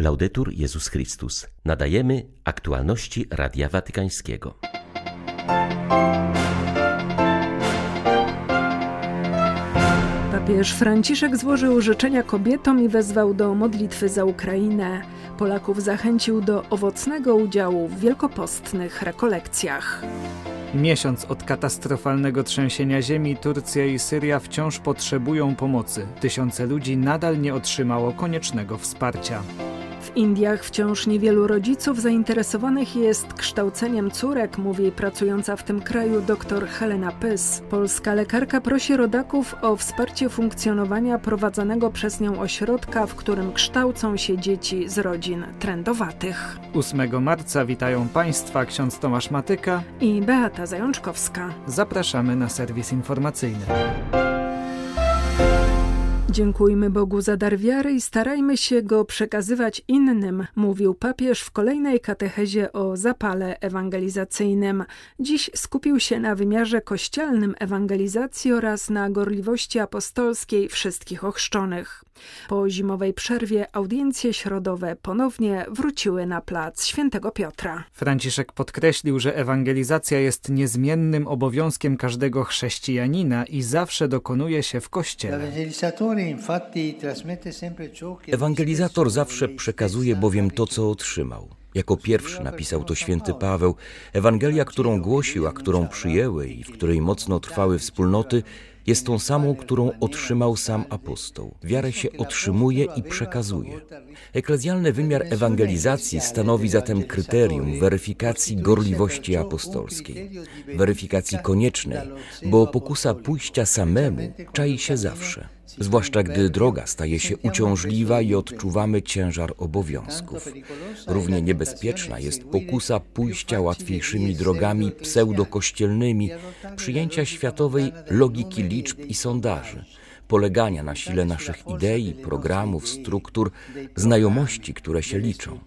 Laudetur Jezus Chrystus. Nadajemy aktualności Radia Watykańskiego. Papież Franciszek złożył życzenia kobietom i wezwał do modlitwy za Ukrainę. Polaków zachęcił do owocnego udziału w wielkopostnych rekolekcjach. Miesiąc od katastrofalnego trzęsienia ziemi, Turcja i Syria wciąż potrzebują pomocy. Tysiące ludzi nadal nie otrzymało koniecznego wsparcia. W Indiach wciąż niewielu rodziców zainteresowanych jest kształceniem córek, mówi pracująca w tym kraju dr Helena Pys. Polska lekarka prosi rodaków o wsparcie funkcjonowania prowadzonego przez nią ośrodka, w którym kształcą się dzieci z rodzin trendowatych. 8 marca witają Państwa ksiądz Tomasz Matyka i Beata Zajączkowska. Zapraszamy na serwis informacyjny. Dziękujmy Bogu za dar wiary i starajmy się go przekazywać innym, mówił papież w kolejnej katechezie o zapale ewangelizacyjnym. Dziś skupił się na wymiarze kościelnym ewangelizacji oraz na gorliwości apostolskiej wszystkich ochrzczonych. Po zimowej przerwie audiencje środowe ponownie wróciły na plac Świętego Piotra. Franciszek podkreślił, że ewangelizacja jest niezmiennym obowiązkiem każdego chrześcijanina i zawsze dokonuje się w kościele. Ewangelizator zawsze przekazuje bowiem to, co otrzymał. Jako pierwszy napisał to święty Paweł. Ewangelia, którą głosił, a którą przyjęły i w której mocno trwały wspólnoty, jest tą samą, którą otrzymał sam apostoł. Wiarę się otrzymuje i przekazuje. Eklezjalny wymiar ewangelizacji stanowi zatem kryterium weryfikacji gorliwości apostolskiej, weryfikacji koniecznej, bo pokusa pójścia samemu czai się zawsze zwłaszcza gdy droga staje się uciążliwa i odczuwamy ciężar obowiązków. Równie niebezpieczna jest pokusa pójścia łatwiejszymi drogami pseudokościelnymi, przyjęcia światowej logiki liczb i sondaży polegania na sile naszych idei, programów, struktur, znajomości, które się liczą.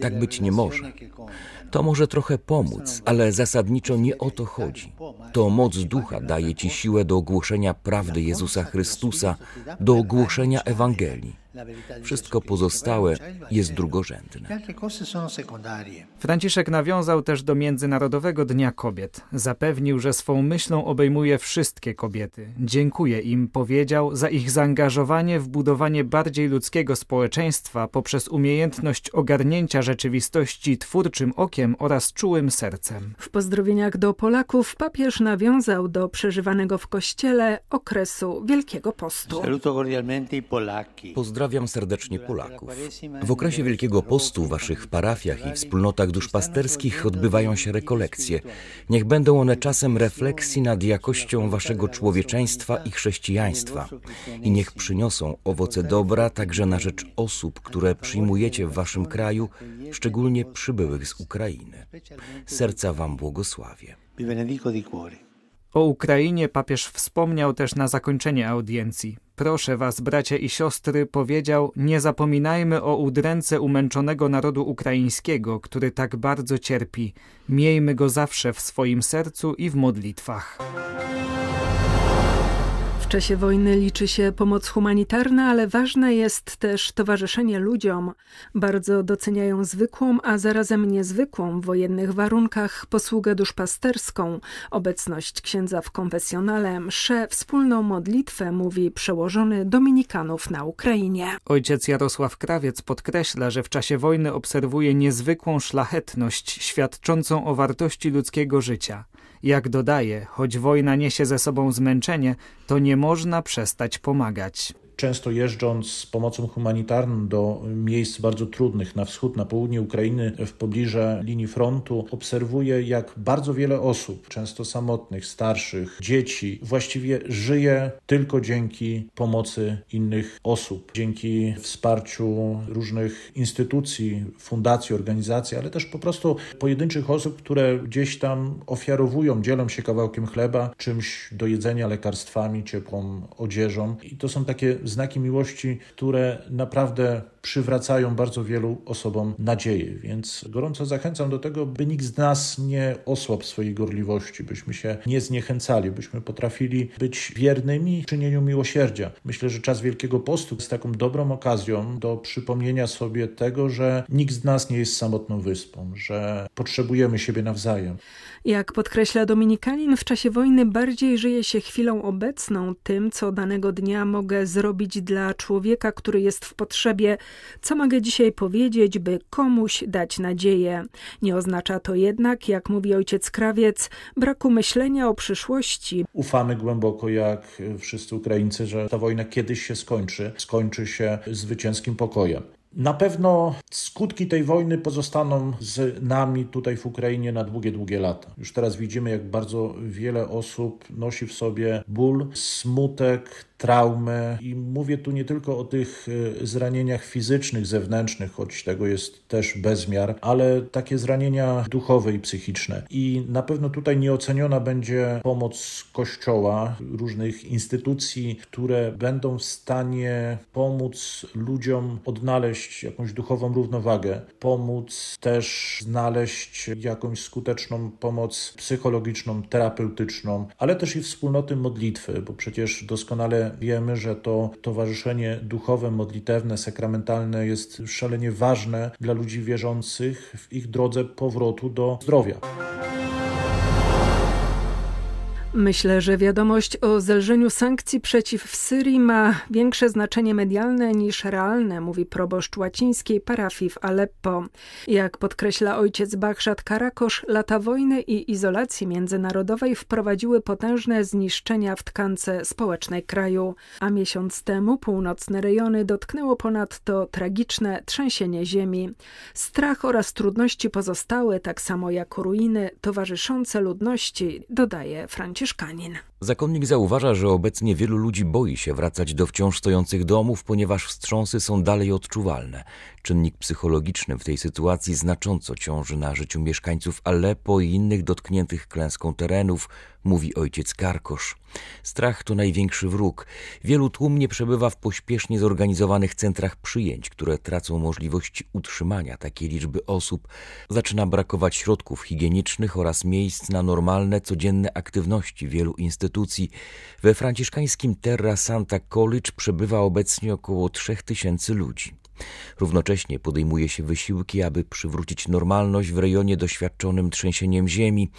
Tak być nie może. To może trochę pomóc, ale zasadniczo nie o to chodzi. To moc ducha daje ci siłę do ogłoszenia prawdy Jezusa Chrystusa, do ogłoszenia Ewangelii. Wszystko pozostałe jest drugorzędne. Franciszek nawiązał też do Międzynarodowego Dnia Kobiet. Zapewnił, że swą myślą obejmuje wszystkie kobiety. Dziękuję im, powiedział, za ich zaangażowanie w budowanie bardziej ludzkiego społeczeństwa poprzez umiejętność ogarnięcia rzeczywistości twórczym okiem oraz czułym sercem. W pozdrowieniach do Polaków papież nawiązał do przeżywanego w kościele okresu Wielkiego Postu. Pozdrawiam serdecznie Polaków. W okresie Wielkiego Postu w waszych parafiach i wspólnotach duszpasterskich odbywają się rekolekcje. Niech będą one czasem refleksji nad jakością waszego człowieczeństwa i chrześcijaństwa. I niech przyniosą owoce dobra także na rzecz osób, które przyjmujecie w waszym kraju, szczególnie przybyłych z Ukrainy. Serca wam błogosławię. O Ukrainie papież wspomniał też na zakończenie audiencji. Proszę was, bracia i siostry, powiedział, nie zapominajmy o udręce umęczonego narodu ukraińskiego, który tak bardzo cierpi. Miejmy go zawsze w swoim sercu i w modlitwach. Czasie wojny liczy się pomoc humanitarna, ale ważne jest też towarzyszenie ludziom. Bardzo doceniają zwykłą, a zarazem niezwykłą w wojennych warunkach posługę duszpasterską, obecność księdza w konfesjonale, mszę, wspólną modlitwę, mówi przełożony Dominikanów na Ukrainie. Ojciec Jarosław Krawiec podkreśla, że w czasie wojny obserwuje niezwykłą szlachetność świadczącą o wartości ludzkiego życia. Jak dodaje, choć wojna niesie ze sobą zmęczenie, to nie można przestać pomagać. Często jeżdżąc z pomocą humanitarną do miejsc bardzo trudnych na wschód, na południe Ukrainy, w pobliżu linii frontu, obserwuję, jak bardzo wiele osób, często samotnych, starszych, dzieci, właściwie żyje tylko dzięki pomocy innych osób, dzięki wsparciu różnych instytucji, fundacji, organizacji, ale też po prostu pojedynczych osób, które gdzieś tam ofiarowują, dzielą się kawałkiem chleba, czymś do jedzenia, lekarstwami, ciepłą odzieżą. I to są takie znaki miłości, które naprawdę przywracają bardzo wielu osobom nadzieję. Więc gorąco zachęcam do tego, by nikt z nas nie osłabł swojej gorliwości, byśmy się nie zniechęcali, byśmy potrafili być wiernymi czynieniu miłosierdzia. Myślę, że czas Wielkiego Postu jest taką dobrą okazją do przypomnienia sobie tego, że nikt z nas nie jest samotną wyspą, że potrzebujemy siebie nawzajem. Jak podkreśla Dominikanin, w czasie wojny bardziej żyje się chwilą obecną, tym, co danego dnia mogę zrobić dla człowieka, który jest w potrzebie, co mogę dzisiaj powiedzieć, by komuś dać nadzieję. Nie oznacza to jednak, jak mówi ojciec Krawiec, braku myślenia o przyszłości. Ufamy głęboko, jak wszyscy Ukraińcy, że ta wojna kiedyś się skończy, skończy się zwycięskim pokojem. Na pewno skutki tej wojny pozostaną z nami tutaj w Ukrainie na długie, długie lata. Już teraz widzimy, jak bardzo wiele osób nosi w sobie ból, smutek, traumę. I mówię tu nie tylko o tych e, zranieniach fizycznych, zewnętrznych, choć tego jest też bezmiar, ale takie zranienia duchowe i psychiczne. I na pewno tutaj nieoceniona będzie pomoc Kościoła, różnych instytucji, które będą w stanie pomóc ludziom odnaleźć jakąś duchową równowagę, pomóc też znaleźć jakąś skuteczną pomoc psychologiczną, terapeutyczną, ale też i wspólnoty modlitwy, bo przecież doskonale wiemy, że to towarzyszenie duchowe, modlitewne, sakramentalne jest szalenie ważne dla ludzi wierzących w ich drodze powrotu do zdrowia. Myślę, że wiadomość o zelżeniu sankcji przeciw Syrii ma większe znaczenie medialne niż realne, mówi proboszcz łacińskiej parafii w Aleppo. Jak podkreśla ojciec Bachszat Karakosz, lata wojny i izolacji międzynarodowej wprowadziły potężne zniszczenia w tkance społecznej kraju, a miesiąc temu północne rejony dotknęło ponadto tragiczne trzęsienie ziemi. Strach oraz trudności pozostały, tak samo jak ruiny towarzyszące ludności, dodaje Franciszek. Franciszkanin. Zakonnik zauważa, że obecnie wielu ludzi boi się wracać do wciąż stojących domów, ponieważ wstrząsy są dalej odczuwalne. Czynnik psychologiczny w tej sytuacji znacząco ciąży na życiu mieszkańców Aleppo i innych dotkniętych klęską terenów, mówi ojciec Karkosz. Strach to największy wróg. Wielu tłumnie przebywa w pośpiesznie zorganizowanych centrach przyjęć, które tracą możliwości utrzymania takiej liczby osób. Zaczyna brakować środków higienicznych oraz miejsc na normalne, codzienne aktywności wielu instytucji. We franciszkańskim Terra Santa College przebywa obecnie około 3000 ludzi. Równocześnie podejmuje się wysiłki, aby przywrócić normalność w rejonie doświadczonym trzęsieniem ziemi.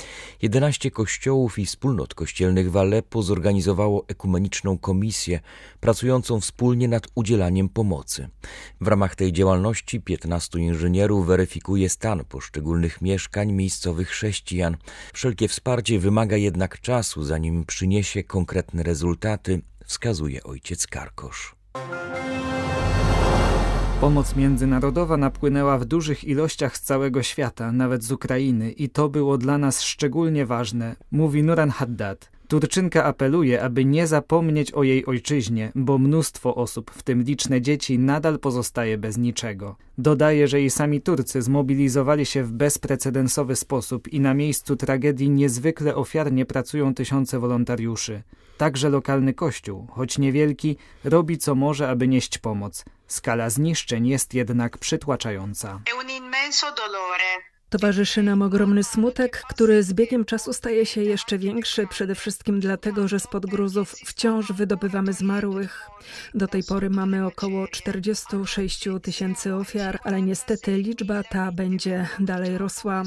11 kościołów i wspólnot kościelnych w Aleppo zorganizowało ekumeniczną komisję pracującą wspólnie nad udzielaniem pomocy. W ramach tej działalności 15 inżynierów weryfikuje stan poszczególnych mieszkań miejscowych chrześcijan. Wszelkie wsparcie wymaga jednak czasu, zanim przyniesie konkretne rezultaty, wskazuje ojciec Karkosz. Pomoc międzynarodowa napłynęła w dużych ilościach z całego świata, nawet z Ukrainy i to było dla nas szczególnie ważne, mówi Nuran Haddad. Turczynka apeluje, aby nie zapomnieć o jej ojczyźnie, bo mnóstwo osób, w tym liczne dzieci, nadal pozostaje bez niczego. Dodaje, że i sami Turcy zmobilizowali się w bezprecedensowy sposób i na miejscu tragedii niezwykle ofiarnie pracują tysiące wolontariuszy. Także lokalny kościół, choć niewielki, robi co może, aby nieść pomoc. Skala zniszczeń jest jednak przytłaczająca. Towarzyszy nam ogromny smutek, który z biegiem czasu staje się jeszcze większy, przede wszystkim dlatego, że spod gruzów wciąż wydobywamy zmarłych. Do tej pory mamy około 46 tysięcy ofiar, ale niestety liczba ta będzie dalej rosła.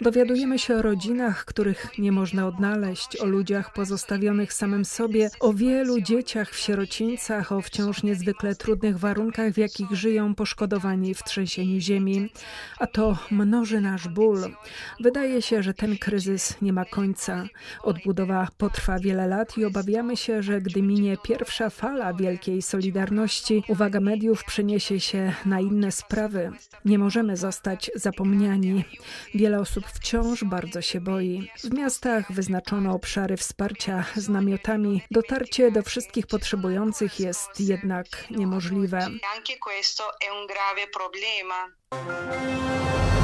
Dowiadujemy się o rodzinach, których nie można odnaleźć, o ludziach pozostawionych samym sobie, o wielu dzieciach w sierocińcach, o wciąż niezwykle trudnych warunkach, w jakich żyją poszkodowani w trzęsieniu ziemi. A to mnoży nasz ból. Wydaje się, że ten kryzys nie ma końca. Odbudowa potrwa wiele lat i obawiamy się, że gdy minie pierwsza fala wielkiej solidarności, uwaga mediów przeniesie się na inne sprawy. Nie możemy zostać zapomniani. Wiele osób wciąż bardzo się boi. W miastach wyznaczono obszary wsparcia z namiotami. Dotarcie do wszystkich potrzebujących jest jednak niemożliwe. Anche questo è un grave problema.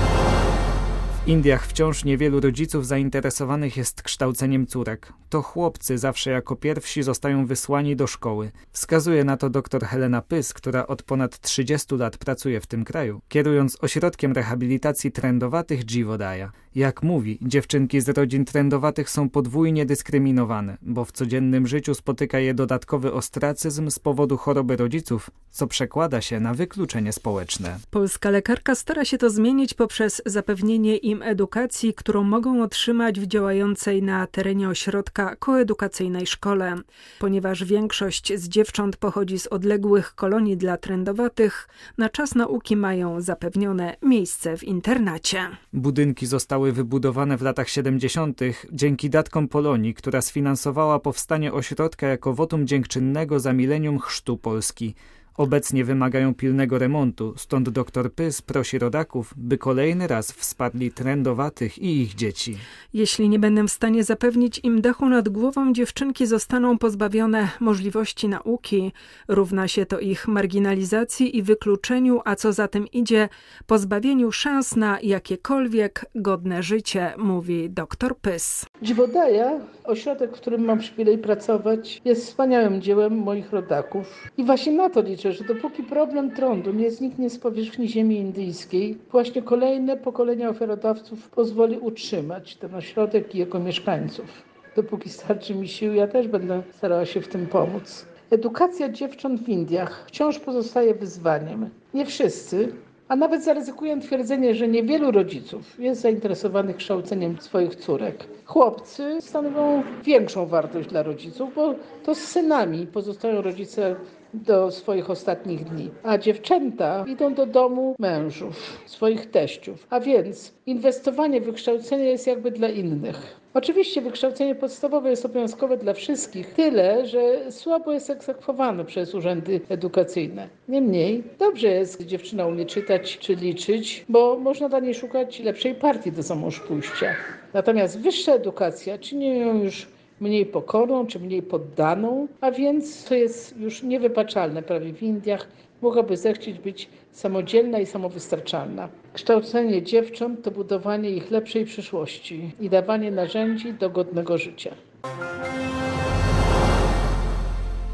W Indiach wciąż niewielu rodziców zainteresowanych jest kształceniem córek. To chłopcy zawsze jako pierwsi zostają wysłani do szkoły. Wskazuje na to dr Helena Pys, która od ponad 30 lat pracuje w tym kraju, kierując ośrodkiem rehabilitacji trendowatych Jivodaya. Jak mówi, dziewczynki z rodzin trendowatych są podwójnie dyskryminowane, bo w codziennym życiu spotyka je dodatkowy ostracyzm z powodu choroby rodziców, co przekłada się na wykluczenie społeczne. Polska lekarka stara się to zmienić poprzez zapewnienie im edukacji, którą mogą otrzymać w działającej na terenie ośrodka koedukacyjnej szkole. Ponieważ większość z dziewcząt pochodzi z odległych kolonii dla trendowatych, na czas nauki mają zapewnione miejsce w internacie. Budynki zostały wybudowane w latach 70. dzięki datkom Polonii, która sfinansowała powstanie ośrodka jako wotum dziękczynnego za milenium chrztu Polski. Obecnie wymagają pilnego remontu, stąd dr Pys prosi rodaków, by kolejny raz wsparli trendowatych i ich dzieci. Jeśli nie będę w stanie zapewnić im dachu nad głową, dziewczynki zostaną pozbawione możliwości nauki. Równa się to ich marginalizacji i wykluczeniu, a co za tym idzie, pozbawieniu szans na jakiekolwiek godne życie, mówi dr Pys. Dziwodaja, ośrodek, w którym mam przywilej pracować, jest wspaniałym dziełem moich rodaków. I właśnie na to liczę, że dopóki problem trądu nie zniknie z powierzchni ziemi indyjskiej, właśnie kolejne pokolenia ofiarodawców pozwoli utrzymać ten ośrodek i jego mieszkańców. Dopóki starczy mi sił, ja też będę starała się w tym pomóc. Edukacja dziewcząt w Indiach wciąż pozostaje wyzwaniem. Nie wszyscy, a nawet zaryzykuję twierdzenie, że niewielu rodziców jest zainteresowanych kształceniem swoich córek. Chłopcy stanowią większą wartość dla rodziców, bo to z synami pozostają rodzice do swoich ostatnich dni, a dziewczęta idą do domu mężów, swoich teściów. A więc inwestowanie w wykształcenie jest jakby dla innych. Oczywiście wykształcenie podstawowe jest obowiązkowe dla wszystkich, tyle, że słabo jest egzekwowane przez urzędy edukacyjne. Niemniej dobrze jest, gdy dziewczyna umie czytać czy liczyć, bo można dla niej szukać lepszej partii do pójścia. Natomiast wyższa edukacja czyni ją już mniej pokorną czy mniej poddaną, a więc to jest już niewybaczalne prawie w Indiach, mogłaby zechcieć być samodzielna i samowystarczalna. Kształcenie dziewcząt to budowanie ich lepszej przyszłości i dawanie narzędzi do godnego życia.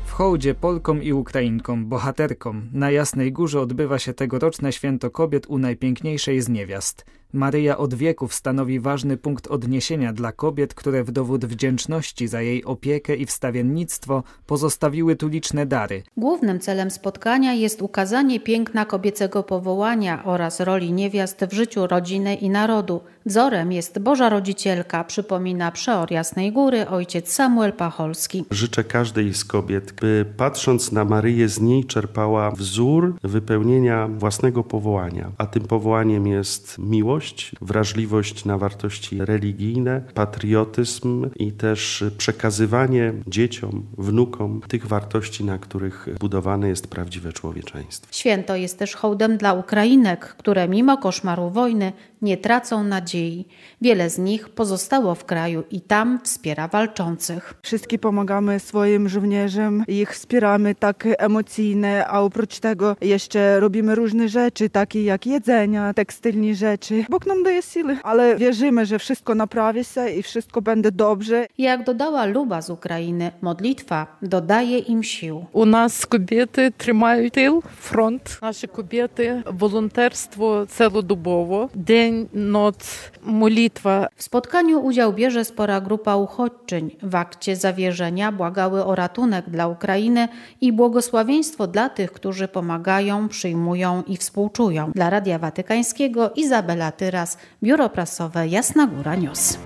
W hołdzie Polkom i Ukrainkom, bohaterkom, na Jasnej Górze odbywa się tegoroczne Święto Kobiet u najpiękniejszej z niewiast – Maryja od wieków stanowi ważny punkt odniesienia dla kobiet, które w dowód wdzięczności za jej opiekę i wstawiennictwo pozostawiły tu liczne dary. Głównym celem spotkania jest ukazanie piękna kobiecego powołania oraz roli niewiast w życiu rodziny i narodu. Wzorem jest Boża Rodzicielka, przypomina przeor Jasnej Góry ojciec Samuel Pacholski. Życzę każdej z kobiet, by patrząc na Maryję z niej czerpała wzór wypełnienia własnego powołania, a tym powołaniem jest miłość, miłość, wrażliwość na wartości religijne, patriotyzm i też przekazywanie dzieciom, wnukom tych wartości, na których budowane jest prawdziwe człowieczeństwo. Święto jest też hołdem dla Ukrainek, które mimo koszmaru wojny nie tracą nadziei. Wiele z nich pozostało w kraju i tam wspiera walczących. Wszystkie pomagamy swoim żołnierzom, ich wspieramy tak emocjonalnie, a oprócz tego jeszcze robimy różne rzeczy, takie jak jedzenia, tekstylne rzeczy. Bóg nam daje siły, ale wierzymy, że wszystko naprawi się i wszystko będzie dobrze. Jak dodała Luba z Ukrainy, modlitwa dodaje im sił. U nas kobiety trzymają tył, front. Nasze kobiety, wolonterstwo celodobowo, dzień, noc, modlitwa. W spotkaniu udział bierze spora grupa uchodźczyń. W akcie zawierzenia błagały o ratunek dla Ukrainy i błogosławieństwo dla tych, którzy pomagają, przyjmują i współczują. Dla Radia Watykańskiego Izabela Tyras, Biuro Prasowe Jasna Góra News.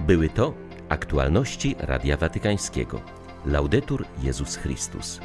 Były to aktualności Radia Watykańskiego. Laudetur Jezus Chrystus.